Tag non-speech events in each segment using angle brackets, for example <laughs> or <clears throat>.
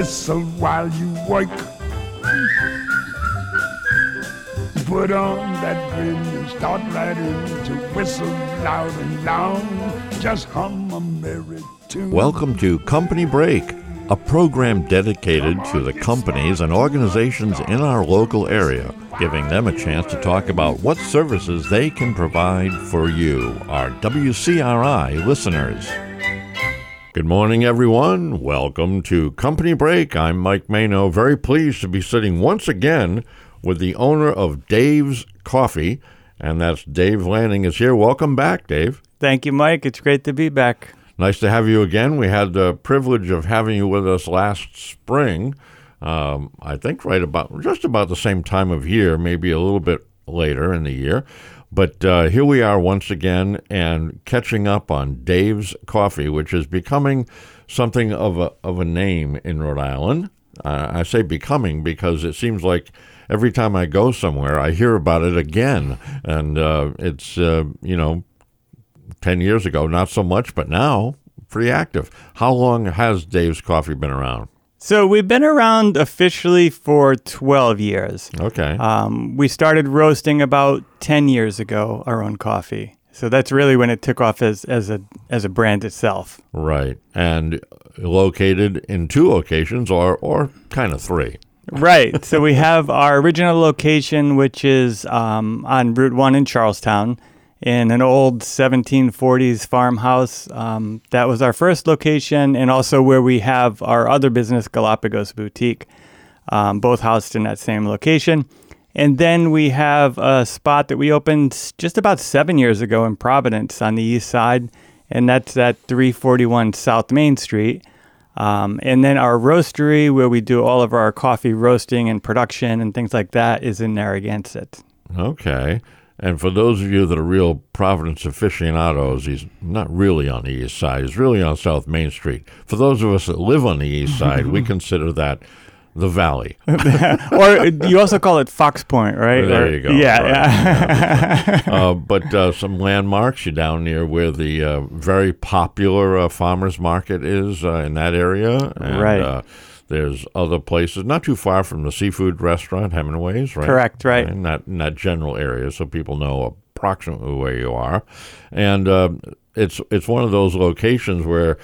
whistle while you work. Put on that grin and start right in to whistle loud and long. Just hum a merry tune. Welcome to Company Break, a program dedicated to the companies and organizations in our local area, giving them a chance to talk about what services they can provide for you, our WCRI listeners. Good morning, everyone. Welcome to Company Break. I'm Mike Mano, very pleased to be sitting once again with the owner of Dave's Coffee, and that's Dave Lanning is here. Welcome back, Dave. Thank you, Mike. It's great to be back. Nice to have you again. We had the privilege of having you with us last spring. Um, I think right about just about the same time of year, maybe a little bit later in the year. But uh, here we are once again and catching up on Dave's Coffee, which is becoming something of a, of a name in Rhode Island. Uh, I say becoming because it seems like every time I go somewhere, I hear about it again. And uh, it's, uh, you know, 10 years ago, not so much, but now pretty active. How long has Dave's Coffee been around? So we've been around officially for 12 years. Okay. Um, we started roasting about 10 years ago our own coffee. So that's really when it took off as, as a as a brand itself. Right. And located in two locations or or kind of three. Right. so we have our original location, which is um, on Route 1 in Charlestown, in an old 1740s farmhouse. Um, that was our first location, and also where we have our other business, Galapagos Boutique, um, both housed in that same location. And then we have a spot that we opened just about seven years ago in Providence on the east side, and that's at 341 South Main Street. Um, and then our roastery, where we do all of our coffee roasting and production and things like that, is in Narragansett. Okay. And for those of you that are real Providence aficionados, he's not really on the east side. He's really on South Main Street. For those of us that live on the east side, we <laughs> consider that the valley. <laughs> or you also call it Fox Point, right? There Or- you go. Yeah, Right. yeah. uh, but uh, some landmarks you down near where the uh, very popular uh, farmers market is uh, in that area. And, Right. There's other places not too far from the seafood restaurant Hemingway's, right? Correct, right. In that in that general area, so people know approximately where you are, and uh, it's it's one of those locations where.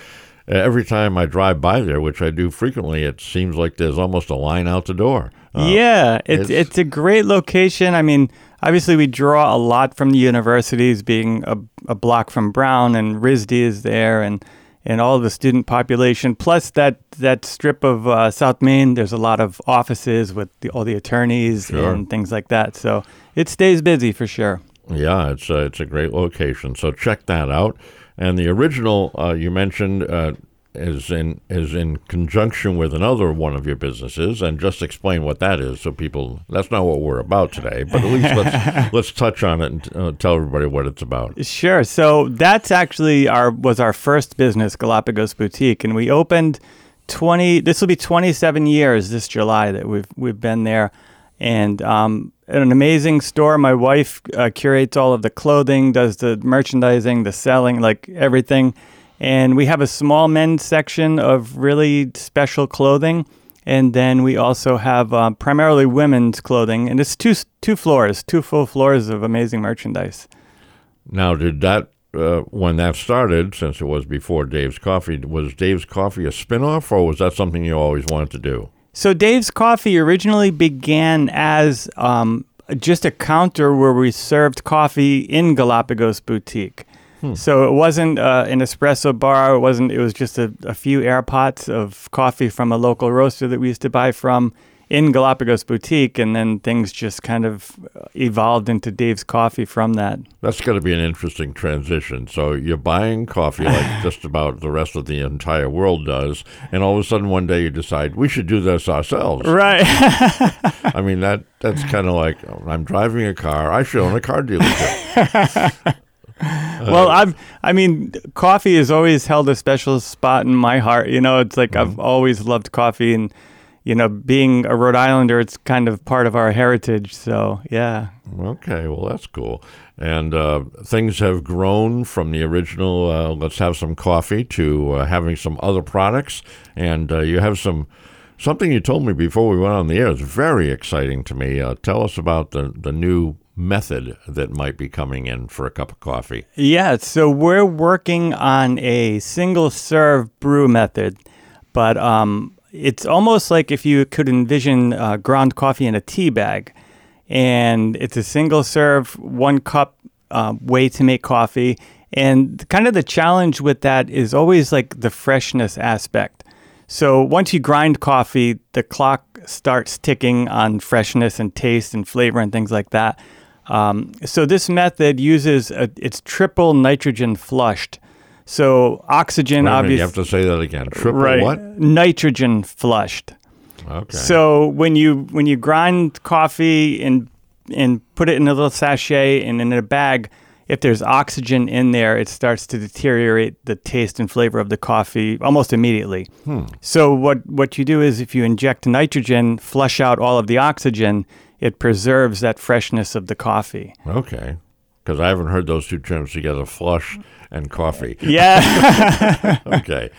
Every time I drive by there, which I do frequently, it seems like there's almost a line out the door. Uh, yeah, it's, it's- it's a great location. I mean, obviously we draw a lot from the universities, being a, a block from Brown, and RISD is there, and and all the student population. Plus that that strip of uh, South Main, there's a lot of offices with the, all the attorneys Sure. and things like that. So it stays busy for sure. Yeah, it's a, it's a great location. So check that out. And the original uh, you mentioned uh, is in is in conjunction with another one of your businesses, and just explain what that is, so people. That's not what we're about today, but at least let's <laughs> let's touch on it and uh, tell everybody what it's about. Sure. So that's actually our was our first business, Galapagos Boutique, and we opened twenty. This will be twenty seven years this July that we've we've been there, and um, an amazing store. My wife uh, curates all of the clothing, does the merchandising, the selling, like everything, and we have a small men's section of really special clothing. And then we also have uh, primarily women's clothing, and it's two two floors, two full floors of amazing merchandise. Now, did that uh, when that started, since it was before Dave's Coffee, was Dave's Coffee a spinoff, or was that something you always wanted to do? So Dave's Coffee originally began as um, just a counter where we served coffee in Galapagos Boutique. So it wasn't uh, an espresso bar. It wasn't. It was just a, a few air pots of coffee from a local roaster that we used to buy from in Galapagos Boutique, and then things just kind of uh, evolved into Dave's Coffee from that. That's going to be an interesting transition. So you're buying coffee like <laughs> just about the rest of the entire world does, and all of a sudden one day you decide we should do this ourselves. Right. <laughs> <laughs> I mean that that's kind of like I'm driving a car. I should own a car dealership. <laughs> well, I've, I mean, coffee has always held a special spot in my heart. You know, it's like I've always loved coffee, and you know, being a Rhode Islander, it's kind of part of our heritage. So, yeah. Okay, well that's cool. And uh, things have grown from the original. Uh, let's have some coffee to uh, having some other products, and uh, you have some Something you told me before we went on the air is very exciting to me. Uh, tell us about the, the new method that might be coming in for a cup of coffee. Yeah, so we're working on a single serve brew method, but um, it's almost like if you could envision uh, ground coffee in a tea bag. And it's a single serve, one cup uh, way to make coffee. And kind of the challenge with that is always like the freshness aspect. So once you grind coffee, the clock starts ticking on freshness and taste and flavor and things like that. Um, so this method uses a, it's triple nitrogen flushed. So oxygen, Wait a minute, obviously, you have to say that again. Triple right? what? Nitrogen flushed. Okay. So when you when you grind coffee and and put it in a little sachet and in a bag, if there's oxygen in there, it starts to deteriorate the taste and flavor of the coffee almost immediately. So what what you do is if you inject nitrogen, flush out all of the oxygen, it preserves that freshness of the coffee. okay. Because I haven't heard those two terms together, flush and coffee. Yeah. <laughs> Okay.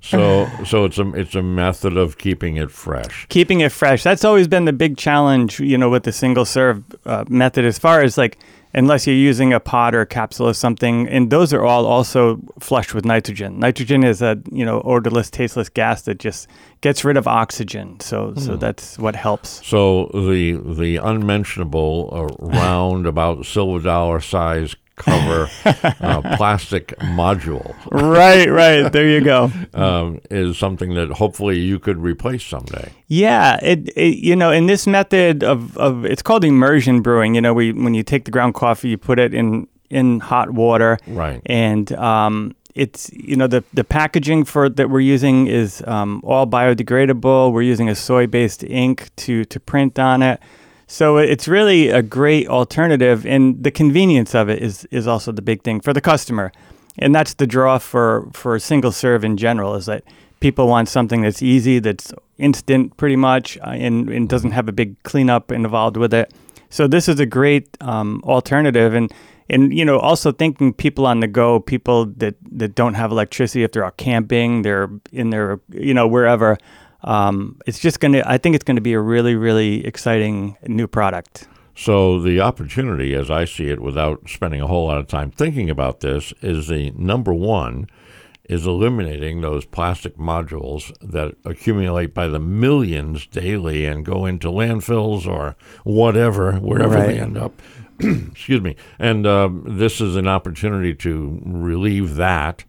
so so it's a it's a method of keeping it fresh. keeping it fresh. That's always been the big challenge, you know, with the single serve uh, method, as far as like, unless you're using a pod or a capsule or something, and those are all also flushed with nitrogen. Nitrogen is a you know odorless, tasteless gas that just gets rid of oxygen. So so that's what helps. So the the unmentionable uh, <laughs> round about silver dollar size cover uh, plastic module right, right. There you go. <laughs> um, is something that hopefully you could replace someday. Yeah, it, it you know in this method of, of it's called immersion brewing. You know, we when you take the ground coffee, you put it in in hot water, Right. And um, it's you know the the packaging for that we're using is um, all biodegradable. We're using a soy based ink to to print on it. So it's really a great alternative, and the convenience of it is is also the big thing for the customer, and that's the draw for for single serve in general. Is that people want something that's easy, that's instant, pretty much, uh, and and doesn't have a big cleanup involved with it. So this is a great um, alternative, and and you know also thinking people on the go, people that that don't have electricity if they're out camping, they're in their you know wherever. Um, it's just gonna. I think it's gonna be a really really exciting new product. So the opportunity, as I see it, without spending a whole lot of time thinking about this, is the number one is eliminating those plastic modules that accumulate by the millions daily and go into landfills or whatever, wherever they end up. <clears throat> Excuse me. And um, this is an opportunity to relieve that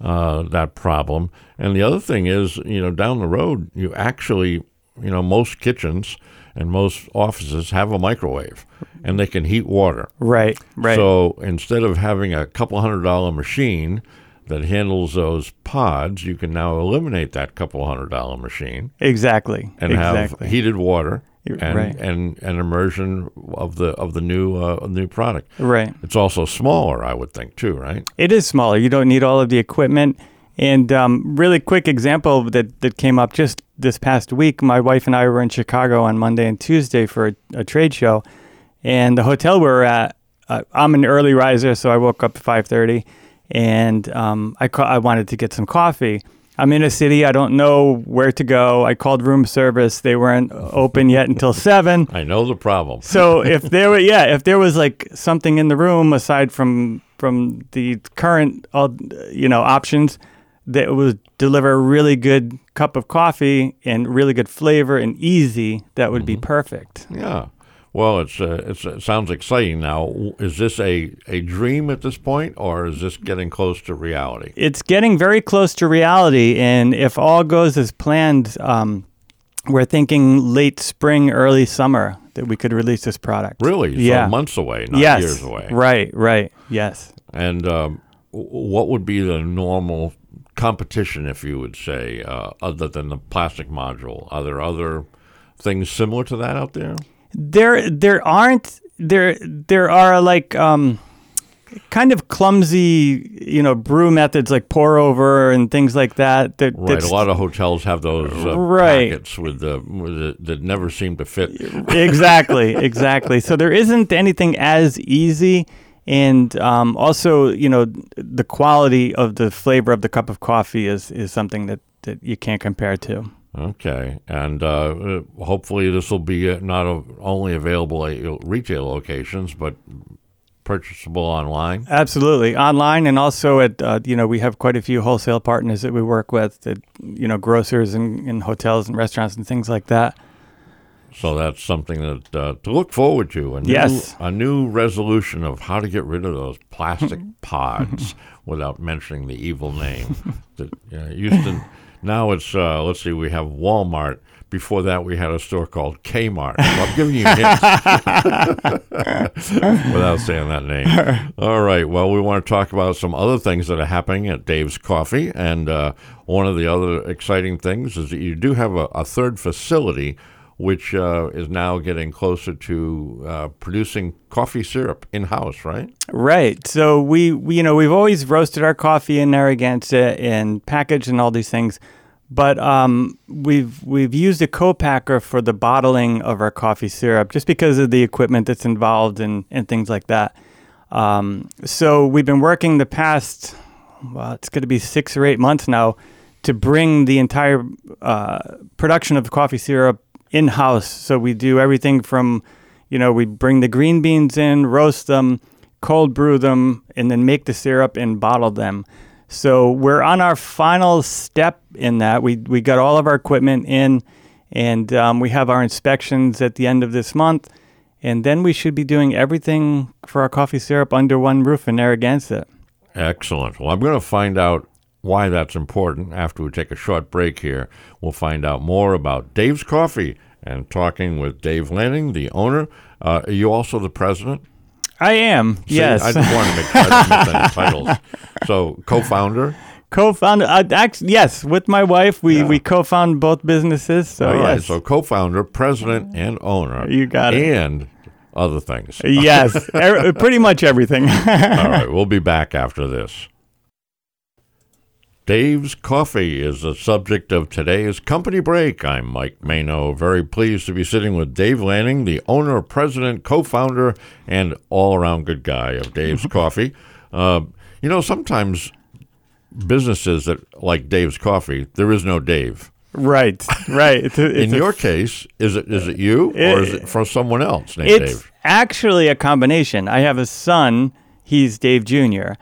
uh, that problem. And the other thing is, you know, down the road, you actually, you know, most kitchens and most offices have a microwave, and they can heat water. Right. Right. So instead of having a couple hundred dollar machine that handles those pods, you can now eliminate that couple hundred dollar machine exactly. and exactly. have heated water and, right. and and immersion of the of the new uh, new product. right. It's also smaller, I would think, too, right? It is smaller. You don't need all of the equipment. And um, really quick example that, that came up just this past week. My wife and I were in Chicago on Monday and Tuesday for a, a trade show, and the hotel we were at. Uh, I'm an early riser, so I woke up at 5:30, and um, I ca- I wanted to get some coffee. I'm in a city. I don't know where to go. I called room service. They weren't open yet until <laughs> seven. I know the problem. So <laughs> if there were, yeah, if there was like something in the room aside from from the current, uh, you know, options that would deliver a really good cup of coffee and really good flavor and easy, that would be perfect. Yeah. Well, it's, uh, it's it sounds exciting now. Is this a, a dream at this point, or is this getting close to reality? It's getting very close to reality, and if all goes as planned, um, we're thinking late spring, early summer that we could release this product. Really? Yeah. So months away, not yes. years away. Right. Right. Yes. And um, what would be the normal competition, if you would say, uh, other than the plastic module? Are there other things similar to that out there? There there aren't there there are like um kind of clumsy you know brew methods like pour over and things like that that Right. A lot of hotels have those uh, Right. packets with the, with the that never seem to fit. <laughs> exactly exactly so there isn't anything as easy and um, also you know the quality of the flavor of the cup of coffee is is something that that you can't compare to Okay, and uh, uh, hopefully this will be uh, not only available at retail locations, but purchasable online. Absolutely, online and also at uh, you know we have quite a few wholesale partners that we work with, that you know grocers and, and hotels and restaurants and things like that. So that's something that uh, to look forward to. A new, Yes. a new resolution of how to get rid of those plastic <laughs> pods <laughs> without mentioning the evil name. that uh, used to. Now it's uh, let's see, we have Walmart. Before that, we had a store called Kmart. So I'm giving you hints <laughs> without saying that name. All right. Well, we want to talk about some other things that are happening at Dave's Coffee, and uh, one of the other exciting things is that you do have a, a third facility which uh, is now getting closer to uh, producing coffee syrup in house, right? Right. So we, we, you know, we've always roasted our coffee in Narragansett and packaged and all these things, but um, we've we've used a co-packer for the bottling of our coffee syrup just because of the equipment that's involved and and things like that. Um, so we've been working the past, well, it's going to be six or eight months now, to bring the entire uh, production of coffee syrup in house. So we do everything from, you know, we bring the green beans in, roast them, cold brew them, and then make the syrup and bottle them. So we're on our final step in that. We we got all of our equipment in, and um, we have our inspections at the end of this month, and then we should be doing everything for our coffee syrup under one roof in Narragansett. Excellent. Well, I'm going to find out why that's important after we take a short break here. We'll find out more about Dave's Coffee and talking with Dave Lanning, the owner. Uh, are you also the president? I am. See, yes. I just wanted to make sure I <laughs> titles. So, co-founder. co-founder uh, actually, yes with my wife we, we co-found both businesses so All right. yes So, co-founder, president, and owner. You got it. And other things. yes <laughs> er, pretty much everything <laughs> All right, we'll be back after this. Dave's Coffee is the subject of today's company break. I'm Mike Mano, very pleased to be sitting with Dave Lanning, the owner, president, co founder, and all around good guy of Dave's Coffee. Uh, you know, sometimes businesses that like Dave's Coffee, there is no Dave. right right it's, <laughs> In it's a- your case, is it is it you or is it for someone else named it's Dave? actually a combination i have a son he's dave jr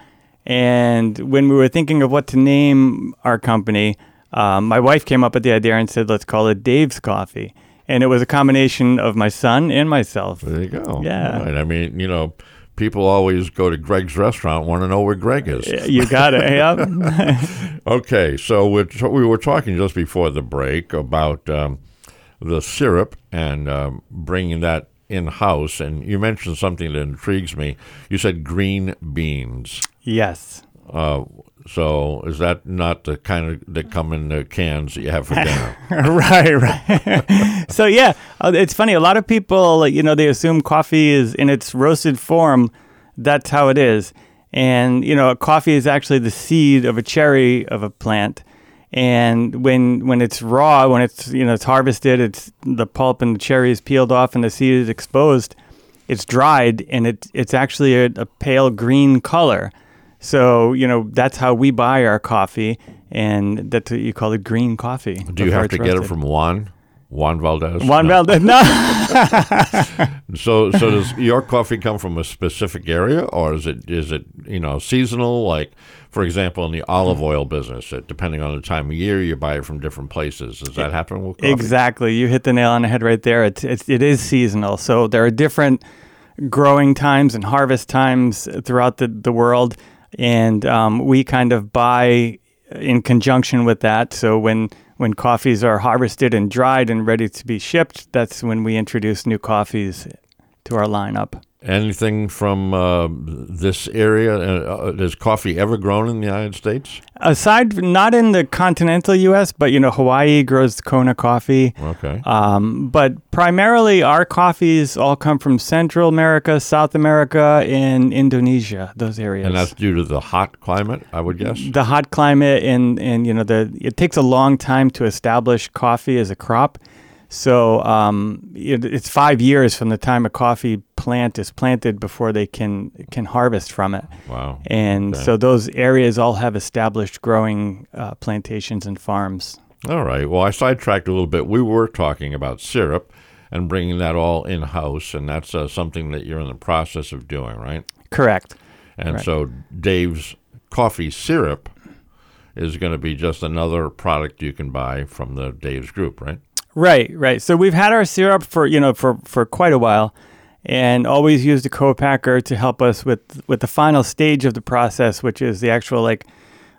and when we were thinking of what to name our company um, my wife came up with the idea and said let's call it dave's coffee and it was a combination of my son and myself There you go. Yeah. Right. I mean, you know, people always go to Greg's restaurant, want to know where Greg is. you got it <laughs> yep. <laughs> Okay, so we're t- we were talking just before the break about um, the syrup and um, bringing that in house, and you mentioned something that intrigues me. You said green beans. Yes Uh, so is that not the kind of that come in the cans that you have for dinner? <laughs> right, right. <laughs> so yeah, uh, it's funny. A lot of people, you know, they assume coffee is in its roasted form. That's how it is, and you know, coffee is actually the seed of a cherry of a plant. And when when it's raw, when it's you know it's harvested, it's the pulp and the cherry is peeled off and the seed is exposed. It's dried and it it's actually a, a pale green color. So you know that's how we buy our coffee, and that's what you call it green coffee. Do you have to get it from Juan? Juan Valdez? Juan No. Valdez? No, <laughs> So, so does your coffee come from a specific area, or is it is it you know seasonal? Like, for example, in the olive oil business, it, depending on the time of year, you buy it from different places. Does that happen with coffee? exactly. You hit the nail on the head right there. It's, it's it is seasonal. So there are different growing times and harvest times throughout the the world, and um, we kind of buy in conjunction with that. So when when coffees are harvested and dried and ready to be shipped, that's when we introduce new coffees to our lineup. Anything from uh, this area? Uh, uh, is coffee ever grown in the United States? Aside, not in the continental U.S., but you know, Hawaii grows Kona coffee. Okay. Um, but primarily, our coffees all come from Central America, South America, and Indonesia. Those areas. and that's due to the hot climate, I would guess. the hot climate, and and you know, the it takes a long time to establish coffee as a crop. So um, it, it's five years from the time a coffee plant is planted before they can can harvest from it. Wow. And Okay. so those areas all have established growing uh, plantations and farms. All right. Well, I sidetracked a little bit. We were talking about syrup and bringing that all in house, and that's uh, something that you're in the process of doing, right? Correct. And so Dave's coffee syrup is going to be just another product you can buy from the Dave's group, right? Right, right. So we've had our syrup for you know for for quite a while, and always used a co-packer to help us with with the final stage of the process, which is the actual like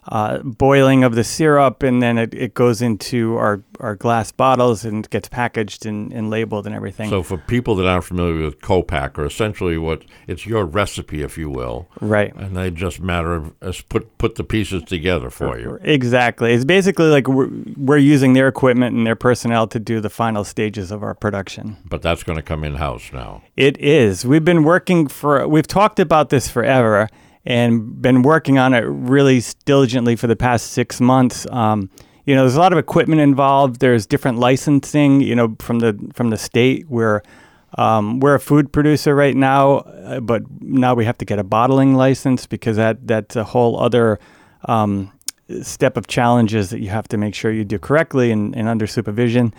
uh, boiling of the syrup, and then it, it goes into our our glass bottles and gets packaged and, and labeled and everything. So for people that aren't familiar with co-packer, essentially what it's your recipe, if you will, right. and they just matter of as put put the pieces together for you. Exactly. It's basically like we're, we're using their equipment and their personnel to do the final stages of our production. But that's going to come in house now. It is. We've been working for, we've talked about this forever and been working on it really diligently for the past six months. Um, you know, there's a lot of equipment involved. There's different licensing, you know, from the from the state. We're um, we're a food producer right now, uh, but now we have to get a bottling license because that that's a whole other um, step of challenges that you have to make sure you do correctly and, and under supervision.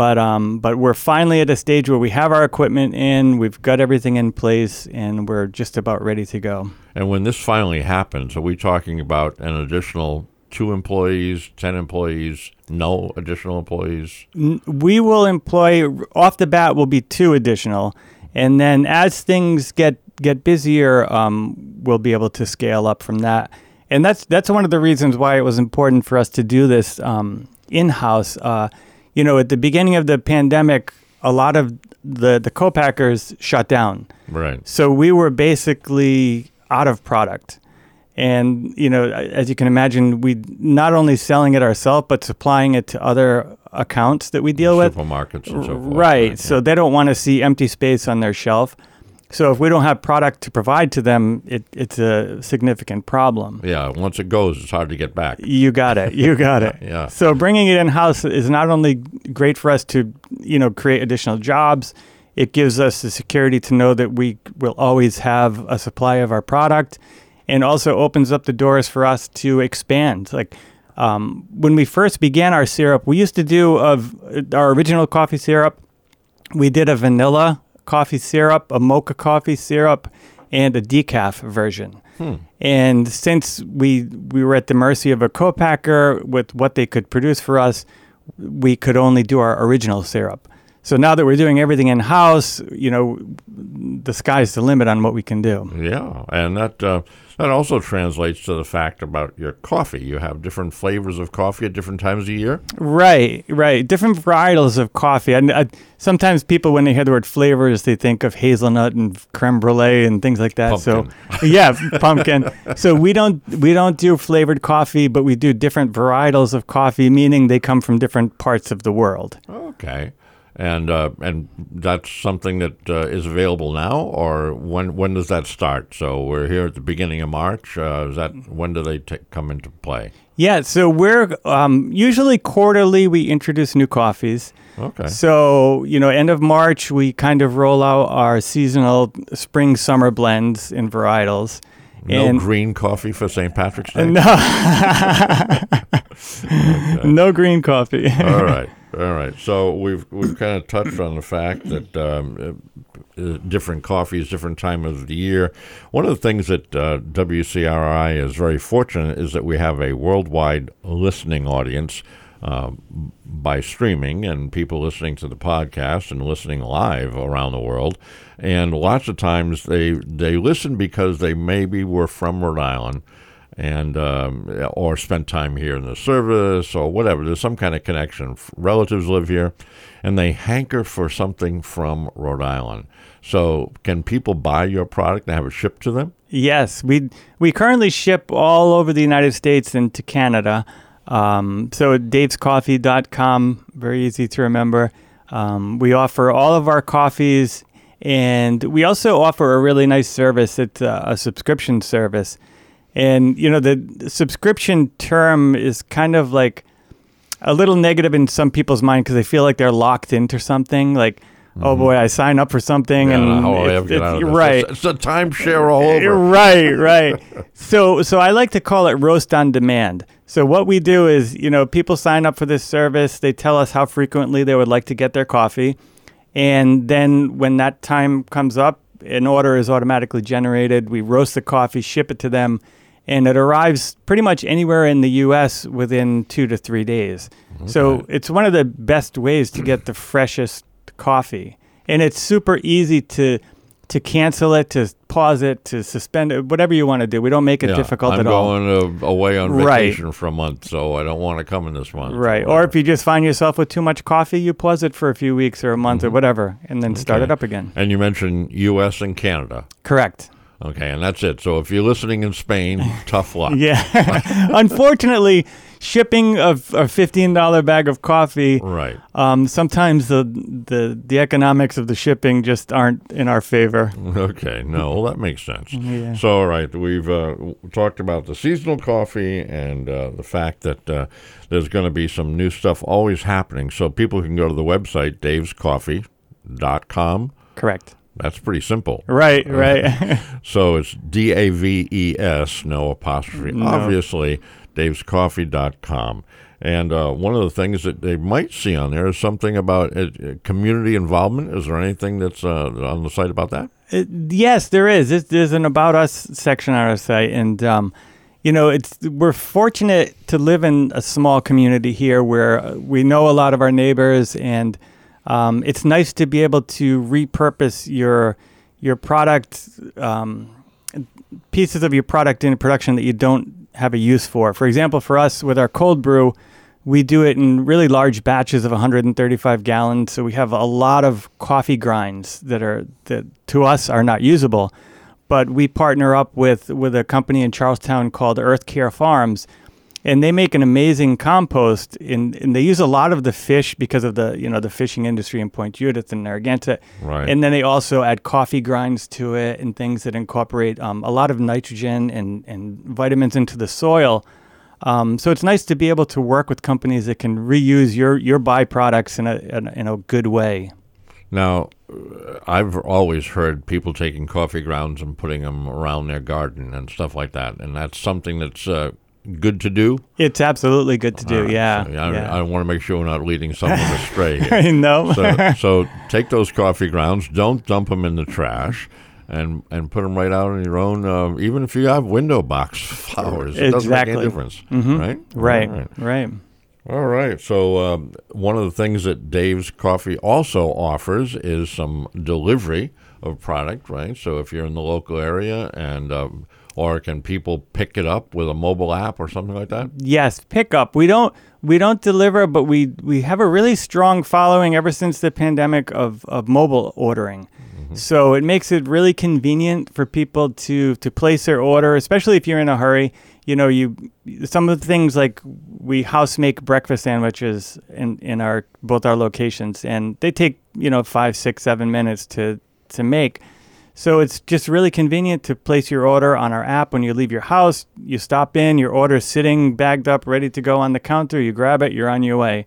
But um, but we're finally at a stage where we have our equipment in, we've got everything in place, and we're just about ready to go. And when this finally happens, are we talking about an additional two employees, ten employees, no additional employees? We will employ off the bat will be two additional, and then as things get get busier, um, we'll be able to scale up from that. And that's that's one of the reasons why it was important for us to do this um, in house. Uh, you know, at the beginning of the pandemic, a lot of the the co-packers shut down. Right. So we were basically out of product. And, you know, as you can imagine, we not only selling it ourselves, but supplying it to other accounts that we deal with. Supermarkets and so forth. Right. So they don't want to see empty space on their shelf. So if we don't have product to provide to them, it, it's a significant problem. Yeah. Once it goes, it's hard to get back. You got it. You got it. <laughs> Yeah. So bringing it in house is not only great for us to, you know, create additional jobs. It gives us the security to know that we will always have a supply of our product, and also opens up the doors for us to expand. Like um, when we first began our syrup, we used to do of our original coffee syrup. We did a vanilla coffee syrup, a mocha coffee syrup, and a decaf version. And since we we were at the mercy of a co-packer with what they could produce for us, we could only do our original syrup. So now that we're doing everything in house, you know, the sky's the limit on what we can do. Yeah, and that uh, that also translates to the fact about your coffee. You have different flavors of coffee at different times of year. Right, right. Different varietals of coffee. And uh, sometimes people, when they hear the word flavors, they think of hazelnut and creme brulee and things like that. Pumpkin. So, <laughs> yeah, pumpkin. So we don't we don't do flavored coffee, but we do different varietals of coffee, meaning they come from different parts of the world. Okay, and uh, and that's something that uh, is available now, or when when does that start? So we're here at the beginning of March. Uh, is that when do they ta come into play? Yeah. So we're um, usually quarterly. We introduce new coffees. Okay. So, you know, end of March, we kind of roll out our seasonal spring summer blends and varietals. No and green coffee for St. Patrick's Day. <laughs> no, <laughs> no green coffee. all right, all right. So we've we've kind of touched on the fact that um, uh, different coffees, different time of the year. One of the things that uh, WCRI is very fortunate is that we have a worldwide listening audience. Uh, by streaming and people listening to the podcast and listening live around the world, and lots of times they they listen because they maybe were from Rhode Island, and um, or spent time here in the service or whatever. There's some kind of connection. Relatives live here, and they hanker for something from Rhode Island. So, can people buy your product and have it shipped to them? yes, we we currently ship all over the United States and to Canada. Um, so davescoffee.com, very easy to remember. Um, we offer all of our coffees, and we also offer a really nice service. It's a, a subscription service, and you know the subscription term is kind of like a little negative in some people's mind because they feel like they're locked into something. Like, oh mm-hmm. boy, I sign up for something, don't and how it's- it's- out of this. right, It's, it's a timeshare all eh, over. right, right. <laughs> so, so I like to call it roast on demand. So what we do is, you know, people sign up for this service. They tell us how frequently they would like to get their coffee, and then when that time comes up, an order is automatically generated. We roast the coffee, ship it to them, and it arrives pretty much anywhere in the U.S. within two to three days. So it's one of the best ways to get the freshest coffee, and it's super easy to to cancel it, to pause it, to suspend it, whatever you want to do. We don't make it Yeah, difficult I'm at all. going uh, away on Right. vacation for a month, so I don't want to come in this month. Right. Or if you just find yourself with too much coffee, you pause it for a few weeks or a month or whatever, and then start Mm-hmm. It up again. And you mentioned U.S. and Canada. Correct. Okay, and that's it. So if you're listening in Spain, <laughs> tough luck. Yeah. <laughs> Unfortunately, shipping of a fifteen dollar bag of coffee, Right. um, sometimes the the the economics of the shipping just aren't in our favor. <laughs> Okay. No, well, that makes sense. <laughs> Yeah. So, all right, we've uh, talked about the seasonal coffee and uh, the fact that uh, there's going to be some new stuff always happening. So people can go to the website, davescoffee.com. Correct. That's pretty simple. Right. <laughs> Right. So it's D A V E S, no apostrophe. No. Obviously, davescoffee.com. And uh, one of the things that they might see on there is something about uh, community involvement. Is there anything that's uh, on the site about that? Uh, yes, there is. There's, there's an about us section on our site, and um, you know, it's we're fortunate to live in a small community here where uh, we know a lot of our neighbors, and um, it's nice to be able to repurpose your your product um, pieces of your product in production that you don't have a use for. For example, for us with our cold brew, we do it in really large batches of 135 gallons. So we have a lot of coffee grinds that are that to us are not usable. But we partner up with with a company in Charlestown called Earth Care Farms, and they make an amazing compost. And, and they use a lot of the fish because of the you know the fishing industry in Point Judith and Narragansett. Right. And then they also add coffee grinds to it and things that incorporate um, a lot of nitrogen and, and vitamins into the soil. Um, so it's nice to be able to work with companies that can reuse your, your byproducts in a, in a, in a good way. Now, I've always heard people taking coffee grounds and putting them around their garden and stuff like that. And that's something that's uh, good to do. It's absolutely good to do. Right, yeah. so I, yeah. I want to make sure we're not leading someone <laughs> astray. here. I so, <laughs> so take those coffee grounds. Don't dump them in the trash, and and put them right out on your own. Uh, even if you have window box <laughs> flowers, it doesn't make any Exactly. difference, Mhm. right? right. All right. Right. All right. So um, one of the things that Dave's Coffee also offers is some delivery of product, right? So if you're in the local area and um, or can people pick it up with a mobile app or something like that? Yes, pick up. We don't we don't deliver, but we we have a really strong following ever since the pandemic of of mobile ordering. Mm-hmm. So it makes it really convenient for people to to place their order, especially if you're in a hurry. You know, you some of the things like we house make breakfast sandwiches in in our both our locations, and they take you know five, six, seven minutes to to make. So it's just really convenient to place your order on our app when you leave your house. You stop in, your order's sitting bagged up, ready to go on the counter. You grab it, you're on your way.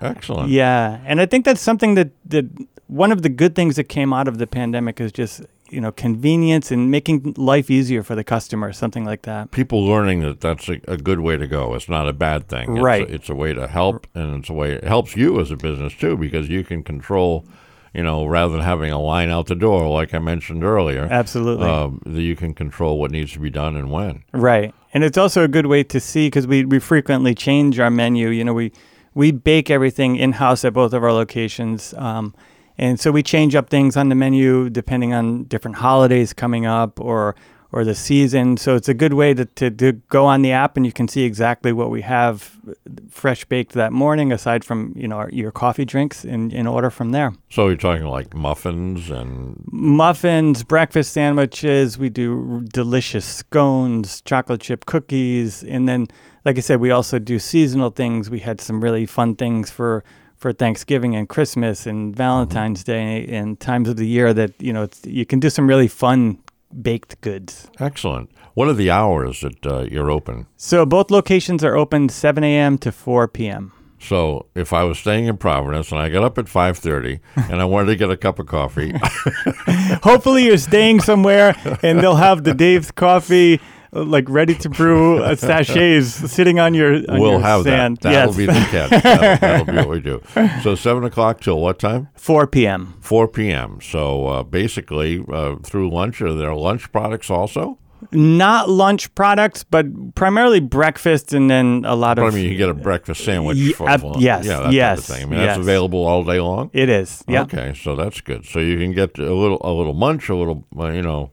Excellent. Yeah, and I think that's something that that one of the good things that came out of the pandemic is just you know convenience and making life easier for the customer, something like that. People learning that that's a, a good way to go. It's not a bad thing. It's Right. A, it's a way to help, and it's a way it helps you as a business too because you can control. You know, rather than having a line out the door, like I mentioned earlier, Absolutely. um, that you can control what needs to be done and when. Right. And it's also a good way to see because we, we frequently change our menu. You know, we, we bake everything in house at both of our locations. Um, and so we change up things on the menu depending on different holidays coming up or or the season. So it's a good way to, to, to go on the app and you can see exactly what we have fresh baked that morning, aside from, you know, our, your coffee drinks in, and order from there. So you're talking like muffins and muffins, breakfast sandwiches. We do delicious scones, chocolate chip cookies, and then, like I said, we also do seasonal things. We had some really fun things for for Thanksgiving and Christmas and mm-hmm. Valentine's Day and times of the year that you know it's, you can do some really fun baked goods. excellent. What are the hours that uh, you're open? So both locations are open 7 a.m. to 4 p.m. So if I was staying in Providence and I got up at 5:30 and I wanted to get a cup of coffee, <laughs> Hopefully, you're staying somewhere and they'll have the Dave's Coffee like ready to brew uh, <laughs> sachets sitting on your on we'll your have sand. that. That'll yes. be the <laughs> catch. That'll, that'll be what we do. So seven o'clock till what time? 4 p.m. 4 p.m. So uh, basically, uh, through lunch, are there lunch products also? Not lunch products, but primarily breakfast and then a lot I of. mean, you get a breakfast sandwich. Ye- for, ab- yes, yeah, that yes, type of thing. I mean, that's yes. available all day long. it is. Yeah. Okay, so that's good. So you can get a little, a little munch, a little, uh, you know,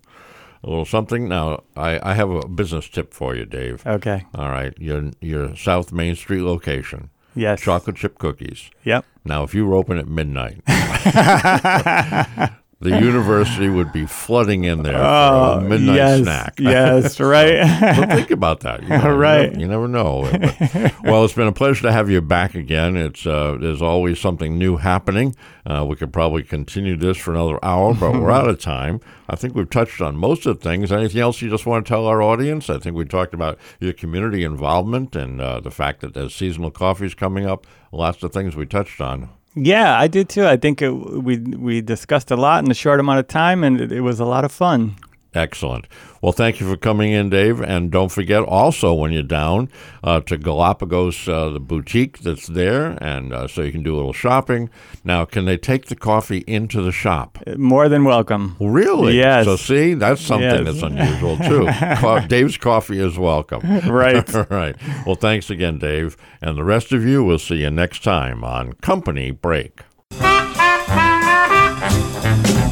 a little something. Now, I, I have a business tip for you, Dave. Okay. All right, your your South Main Street location, Yes. chocolate chip cookies. Yep. Now, if you were open at midnight, <laughs> <laughs> the university would be flooding in there for a midnight Oh, yes. snack. <laughs> Yes. Right. so think about that. You <laughs> know, Right. You never, you never know. But- well, it's been a pleasure to have you back again. It's uh, there's always something new happening. Uh, we could probably continue this for another hour, but we're out of <laughs> time. I think we've touched on most of the things. Anything else you just want to tell our audience? I think we talked about your community involvement and uh, the fact that there's seasonal coffees coming up. Lots of things we touched on. Yeah, I did too. I think it, we we discussed a lot in a short amount of time, and it, it was a lot of fun. Excellent. Well, thank you for coming in, Dave. And don't forget also when you're down uh, to Galapagos, uh, the boutique that's there, and uh, so you can do a little shopping. Now, can they take the coffee into the shop? More than welcome. Really? Yes. So see, that's something Yes. that's unusual too. <laughs> Co- Dave's coffee is welcome. <laughs> Right. <laughs> All right. Well, thanks again, Dave. And the rest of you, we'll see you next time on Company Break.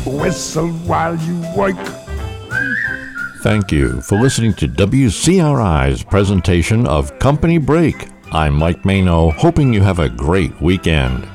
Whistle while you work. Thank you for listening to WCRI's presentation of Company Break. I'm Mike Mano, hoping you have a great weekend.